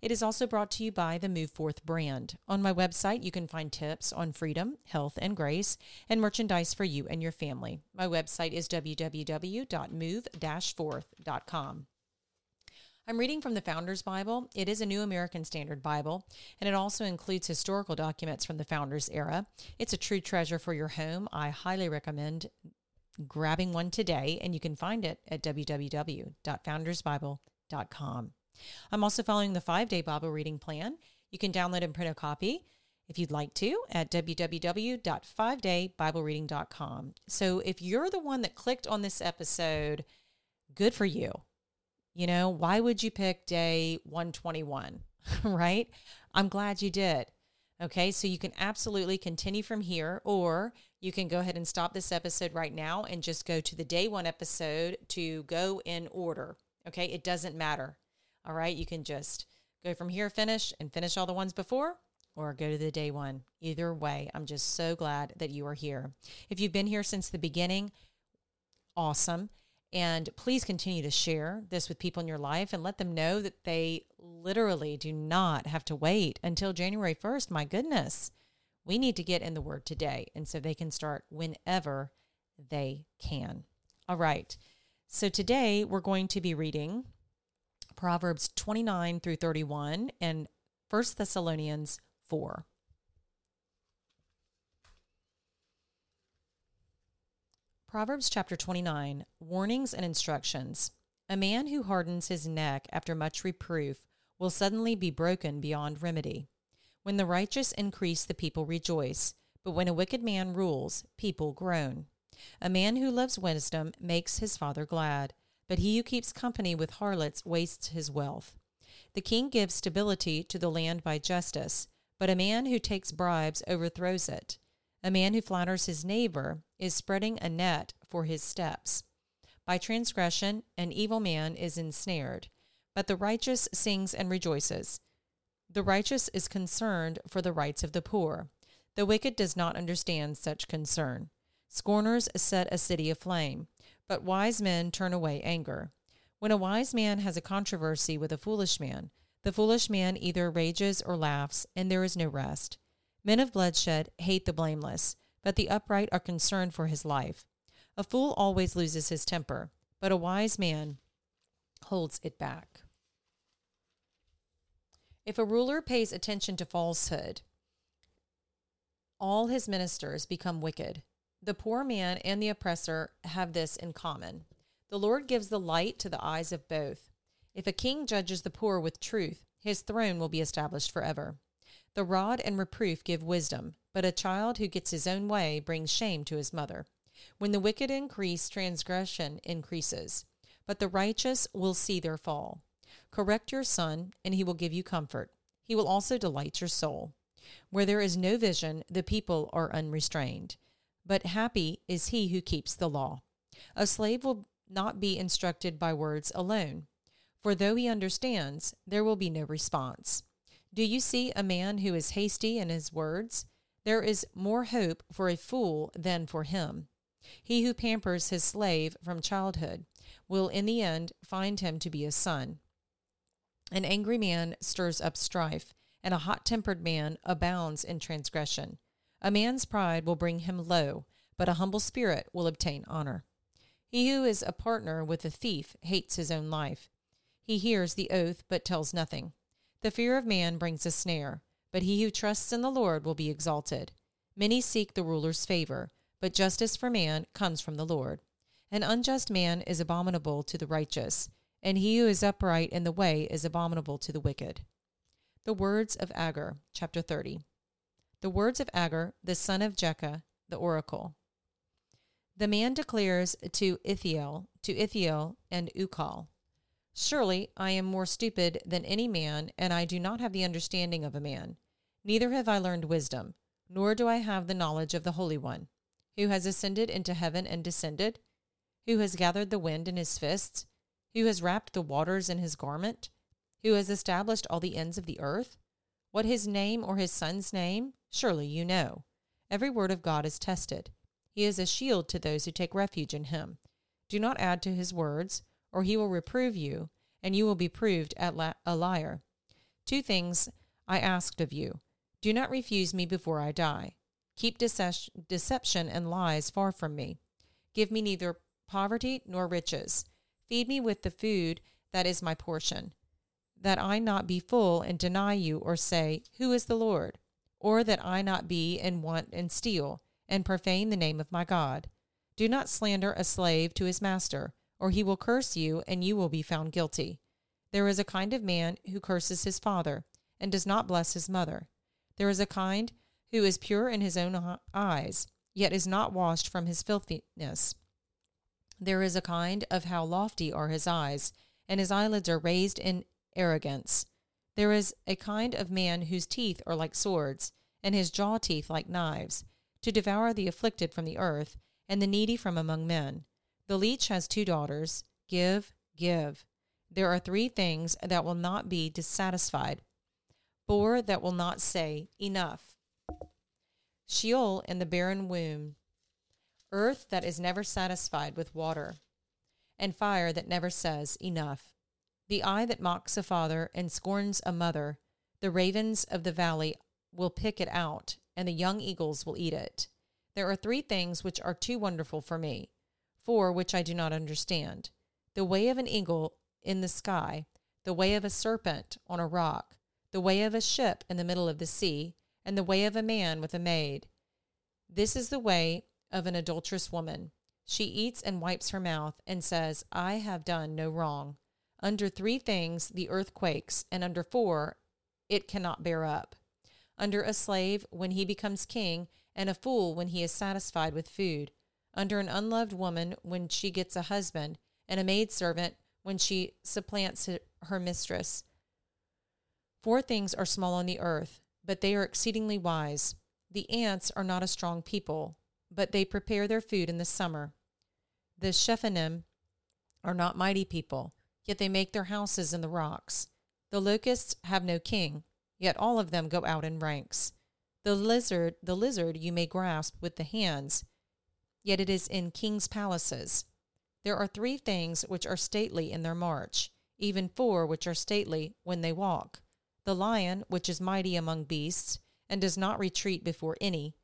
It is also brought to you by the Move Forth brand. On my website, you can find tips on freedom, health, and grace, and merchandise for you and your family. My website is www.move-forth.com. I'm reading from the Founders Bible. It is a New American Standard Bible, and it also includes historical documents from the Founders era. It's a true treasure for your home. I highly recommend grabbing one today, and you can find it at www.foundersbible.com. I'm also following the five day Bible reading plan. You can download and print a copy if you'd like to at www.5daybiblereading.com. So if you're the one that clicked on this episode, good for you. You know, why would you pick day 121, right? I'm glad you did. Okay, so you can absolutely continue from here, or you can go ahead and stop this episode right now and just go to the day one episode to go in order. Okay, it doesn't matter. All right, you can just go from here, finish, and finish all the ones before, or go to the day one. Either way, I'm just so glad that you are here. If you've been here since the beginning, awesome. And please continue to share this with people in your life and let them know that they literally do not have to wait until January 1st. My goodness, we need to get in the Word today. And so they can start whenever they can. All right. So today we're going to be reading Proverbs 29 through 31 and 1 Thessalonians 4. Proverbs chapter 29 Warnings and Instructions. A man who hardens his neck after much reproof will suddenly be broken beyond remedy. When the righteous increase, the people rejoice, but when a wicked man rules, people groan. A man who loves wisdom makes his father glad, but he who keeps company with harlots wastes his wealth. The king gives stability to the land by justice, but a man who takes bribes overthrows it. A man who flatters his neighbor is spreading a net for his steps. By transgression, an evil man is ensnared, but the righteous sings and rejoices. The righteous is concerned for the rights of the poor. The wicked does not understand such concern. Scorners set a city aflame, but wise men turn away anger. When a wise man has a controversy with a foolish man, the foolish man either rages or laughs, and there is no rest. Men of bloodshed hate the blameless, but the upright are concerned for his life. A fool always loses his temper, but a wise man holds it back. If a ruler pays attention to falsehood, all his ministers become wicked. The poor man and the oppressor have this in common. The Lord gives the light to the eyes of both. If a king judges the poor with truth, his throne will be established forever. The rod and reproof give wisdom, but a child who gets his own way brings shame to his mother. When the wicked increase, transgression increases, but the righteous will see their fall. Correct your son, and he will give you comfort. He will also delight your soul. Where there is no vision, the people are unrestrained. But happy is he who keeps the law. A slave will not be instructed by words alone, for though he understands, there will be no response. Do you see a man who is hasty in his words? There is more hope for a fool than for him. He who pampers his slave from childhood will in the end find him to be a son. An angry man stirs up strife, and a hot tempered man abounds in transgression. A man's pride will bring him low, but a humble spirit will obtain honor. He who is a partner with a thief hates his own life. He hears the oath, but tells nothing. The fear of man brings a snare, but he who trusts in the Lord will be exalted. Many seek the ruler's favor, but justice for man comes from the Lord. An unjust man is abominable to the righteous. and he who is upright in the way is abominable to the wicked. The words of Agur, chapter 30. The words of Agur, the son of Jakeh, the oracle. The man declares to Ithiel, to Ithiel and Ucal, Surely I am more stupid than any man, and I do not have the understanding of a man. Neither have I learned wisdom, nor do I have the knowledge of the Holy One, who has ascended into heaven and descended, who has gathered the wind in his fists, who has wrapped the waters in his garment, who has established all the ends of the earth? What his name or his son's name? Surely you know. Every word of God is tested. He is a shield to those who take refuge in him. Do not add to his words, or he will reprove you, and you will be proved at la- a liar. Two things I asked of you. Do not refuse me before I die. Keep deception and lies far from me. Give me neither poverty nor riches. Feed me with the food that is my portion, that I not be full and deny you or say, Who is the Lord? Or that I not be in want and steal, and profane the name of my God. Do not slander a slave to his master, or he will curse you, and you will be found guilty. There is a kind of man who curses his father, and does not bless his mother. There is a kind who is pure in his own eyes, yet is not washed from his filthiness. There is a kind of how lofty are his eyes, and his eyelids are raised in arrogance. There is a kind of man whose teeth are like swords, and his jaw teeth like knives, to devour the afflicted from the earth, and the needy from among men. The leech has two daughters. Give, give. There are three things that will not be dissatisfied, four that will not say, Enough. Sheol and the barren womb, earth that is never satisfied with water, and fire that never says, Enough. The eye that mocks a father and scorns a mother, the ravens of the valley will pick it out, and the young eagles will eat it. There are three things which are too wonderful for me, four which I do not understand the way of an eagle in the sky, the way of a serpent on a rock, the way of a ship in the middle of the sea, and the way of a man with a maid. This is the way of an adulterous woman. She eats and wipes her mouth and says, I have done no wrong. Under three things the earth quakes, and under four it cannot bear up. Under a slave when he becomes king, and a fool when he is satisfied with food. Under an unloved woman when she gets a husband, and a maidservant when she supplants her mistress. Four things are small on the earth, but they are exceedingly wise. The ants are not a strong people, but they prepare their food in the summer. The Shephanim are not mighty people, yet they make their houses in the rocks. The locusts have no king, yet all of them go out in ranks. The lizard, the lizard you may grasp with the hands, yet it is in kings' palaces. There are three things which are stately in their march, even four which are stately when they walk. The lion, which is mighty among beasts, and does not retreat before any,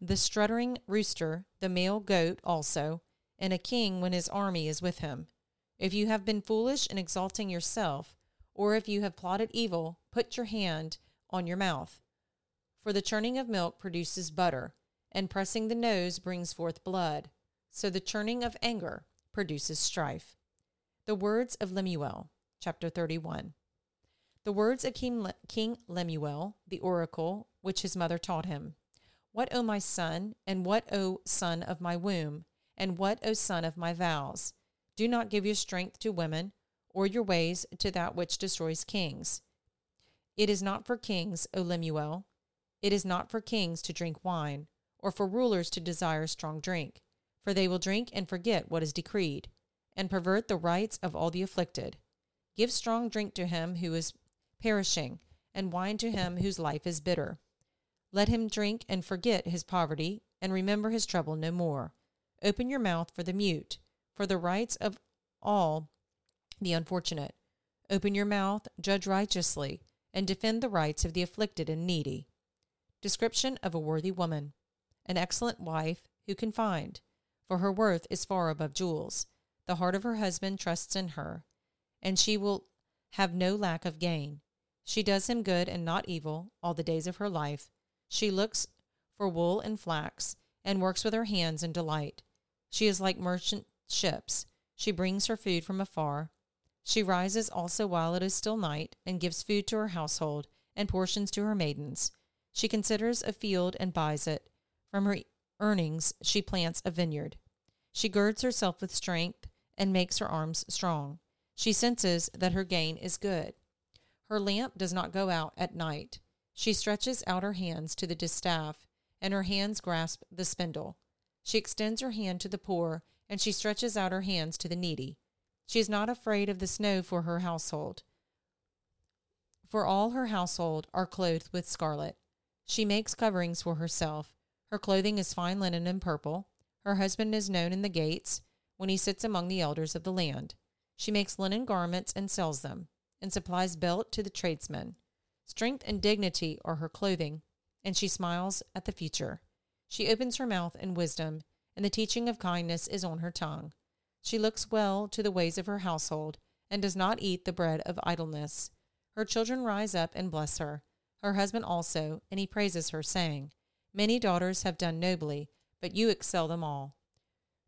the struttering rooster, the male goat also, and a king when his army is with him. If you have been foolish in exalting yourself, or if you have plotted evil, put your hand on your mouth. For the churning of milk produces butter, and pressing the nose brings forth blood. So the churning of anger produces strife. The words of Lemuel, chapter 31. The words of King Lemuel, the oracle, which his mother taught him. What, O my son, and what, O son of my womb, and what, O son of my vows? Do not give your strength to women, or your ways to that which destroys kings. It is not for kings, O Lemuel. It is not for kings to drink wine, or for rulers to desire strong drink, for they will drink and forget what is decreed, and pervert the rights of all the afflicted. Give strong drink to him who is perishing, and wine to him whose life is bitter. Let him drink and forget his poverty, and remember his trouble no more. Open your mouth for the mute, for the rights of all the unfortunate. Open your mouth, judge righteously, and defend the rights of the afflicted and needy. Description of a worthy woman. An excellent wife who can find, for her worth is far above jewels. The heart of her husband trusts in her, and she will have no lack of gain. She does him good and not evil all the days of her life she looks for wool and flax, and works with her hands in delight. She is like merchant ships. She brings her food from afar. She rises also while it is still night, and gives food to her household, and portions to her maidens. She considers a field and buys it. From her earnings she plants a vineyard. She girds herself with strength and makes her arms strong. She senses that her gain is good. Her lamp does not go out at night. She stretches out her hands to the distaff, and her hands grasp the spindle. She extends her hand to the poor, and she stretches out her hands to the needy. She is not afraid of the snow for her household, for all her household are clothed with scarlet. She makes coverings for herself. Her clothing is fine linen and purple. Her husband is known in the gates when he sits among the elders of the land. She makes linen garments and sells them, and supplies belt to the tradesmen. Strength and dignity are her clothing, and she smiles at the future. She opens her mouth in wisdom, and the teaching of kindness is on her tongue. She looks well to the ways of her household, and does not eat the bread of idleness. Her children rise up and bless her, her husband also, and he praises her, saying, Many daughters have done nobly, but you excel them all.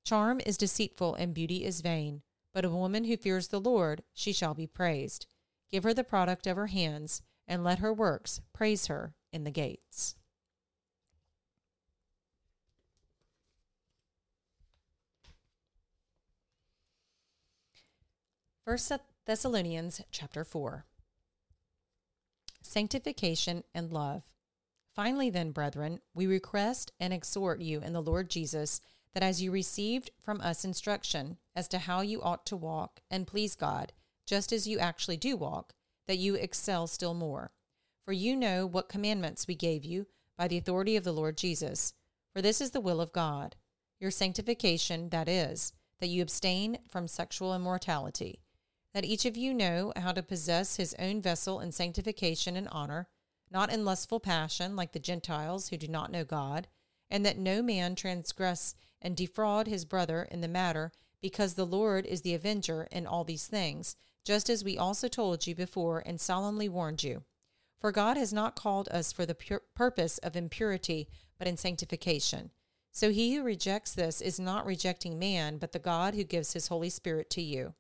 Charm is deceitful and beauty is vain, but a woman who fears the Lord, she shall be praised. Give her the product of her hands, and let her works praise her in the gates. First Thessalonians chapter 4 Sanctification and love. Finally, then, brethren, we request and exhort you in the Lord Jesus that as you received from us instruction as to how you ought to walk and please God, just as you actually do walk, that you excel still more. For you know what commandments we gave you by the authority of the Lord Jesus. For this is the will of God, your sanctification, that is, that you abstain from sexual immorality, that each of you know how to possess his own vessel in sanctification and honor, not in lustful passion like the Gentiles who do not know God, and that no man transgress and defraud his brother in the matter, because the Lord is the avenger in all these things, just as we also told you before and solemnly warned you. For God has not called us for the pur- purpose of impurity, but in sanctification. So he who rejects this is not rejecting man, but the God who gives his Holy Spirit to you.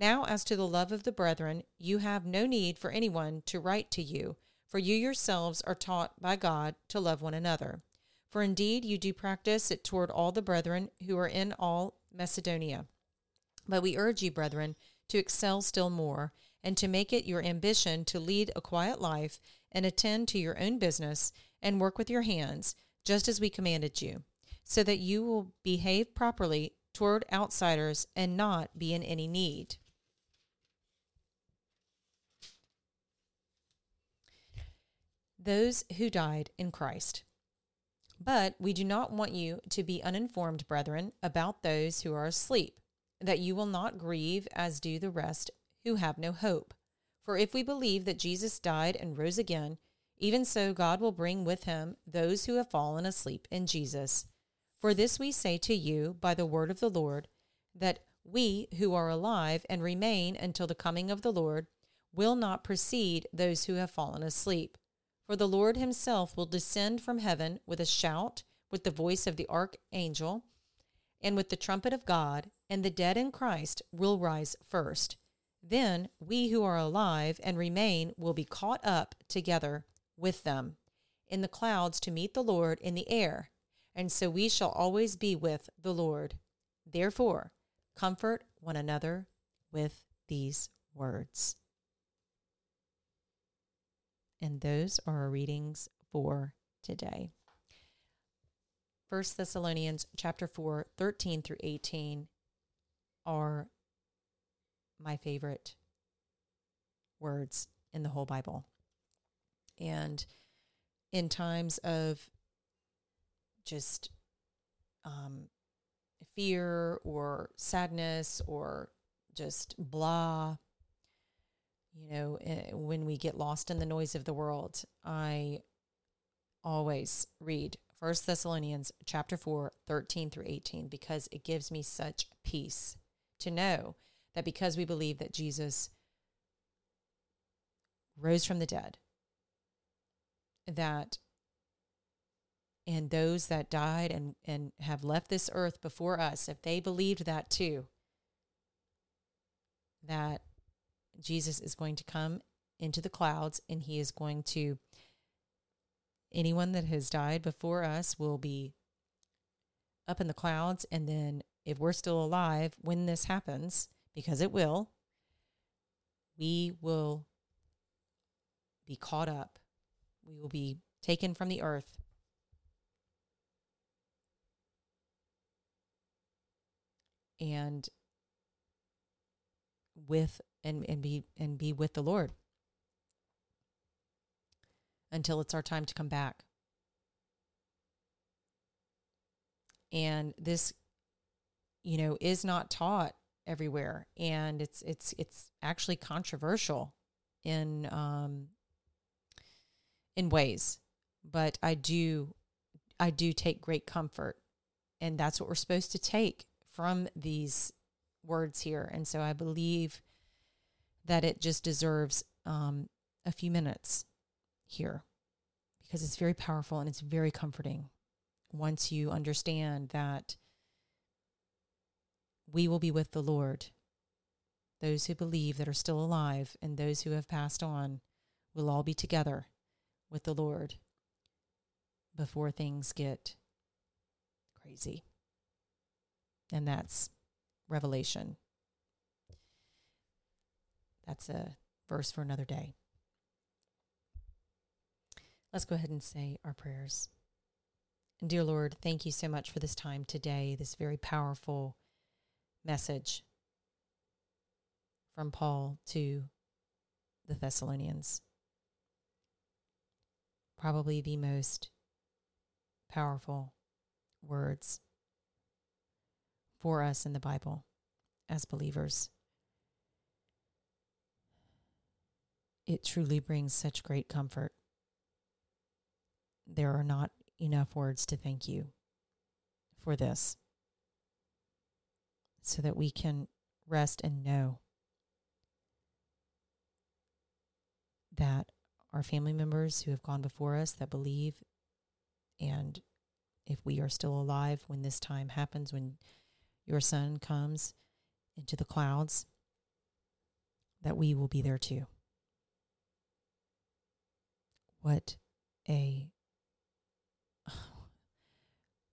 Now, as to the love of the brethren, you have no need for anyone to write to you, for you yourselves are taught by God to love one another. For indeed you do practice it toward all the brethren who are in all Macedonia. But we urge you, brethren, to excel still more, and to make it your ambition to lead a quiet life and attend to your own business and work with your hands, just as we commanded you, so that you will behave properly toward outsiders and not be in any need. Those who died in Christ. But we do not want you to be uninformed, brethren, about those who are asleep, that you will not grieve as do the rest who have no hope. For if we believe that Jesus died and rose again, even so God will bring with him those who have fallen asleep in Jesus. For this we say to you by the word of the Lord, that we who are alive and remain until the coming of the Lord will not precede those who have fallen asleep. For the Lord himself will descend from heaven with a shout, with the voice of the archangel, and with the trumpet of God, and the dead in Christ will rise first. Then we who are alive and remain will be caught up together with them in the clouds to meet the Lord in the air, and so we shall always be with the Lord. Therefore, comfort one another with these words. And those are our readings for today. 1 Thessalonians chapter 4, 13 through 18 are my favorite words in the whole Bible. And in times of just um, fear or sadness or just blah, you know, eh, when we get lost in the noise of the world, I always read First Thessalonians chapter 4, 13 through 18, because it gives me such peace to know that because we believe that Jesus rose from the dead, that and those that died and, and have left this earth before us, if they believed that too, that Jesus is going to come into the clouds and he is going to anyone that has died before us will be up in the clouds. And then if we're still alive when this happens because it will we will be caught up. We will be taken from the earth. And with and and be and be with the Lord until it's our time to come back. And this you know is not taught everywhere and it's it's it's actually controversial in um in ways but I do I do take great comfort and that's what we're supposed to take from these words here. And so I believe that it just deserves um, a few minutes here because it's very powerful and it's very comforting once you understand that we will be with the Lord. Those who believe that are still alive and those who have passed on will all be together with the Lord before things get crazy and that's Revelation. That's a verse for another day. Let's go ahead and say our prayers. And dear Lord, thank you so much for this time today, this very powerful message from Paul to the Thessalonians. Probably the most powerful words for us in the Bible as believers. It truly brings such great comfort. There are not enough words to thank you for this so that we can rest and know that our family members who have gone before us that believe and if we are still alive when this time happens when your son comes into the clouds, that we will be there too. What a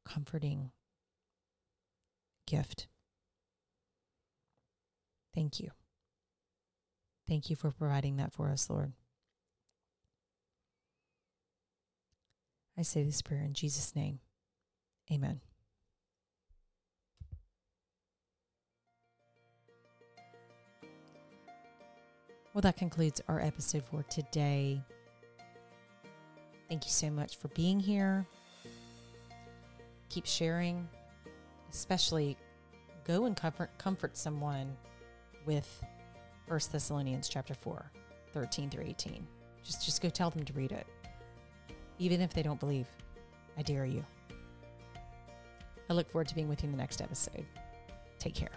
comforting gift. Thank you. Thank you for providing that for us, Lord. I say this prayer in Jesus' name. Amen. Well, that concludes our episode for today. Thank you so much for being here. Keep sharing, especially go and comfort, comfort someone with 1 Thessalonians chapter 4, 13 through 18. Just, just go tell them to read it. Even if they don't believe, I dare you. I look forward to being with you in the next episode. Take care.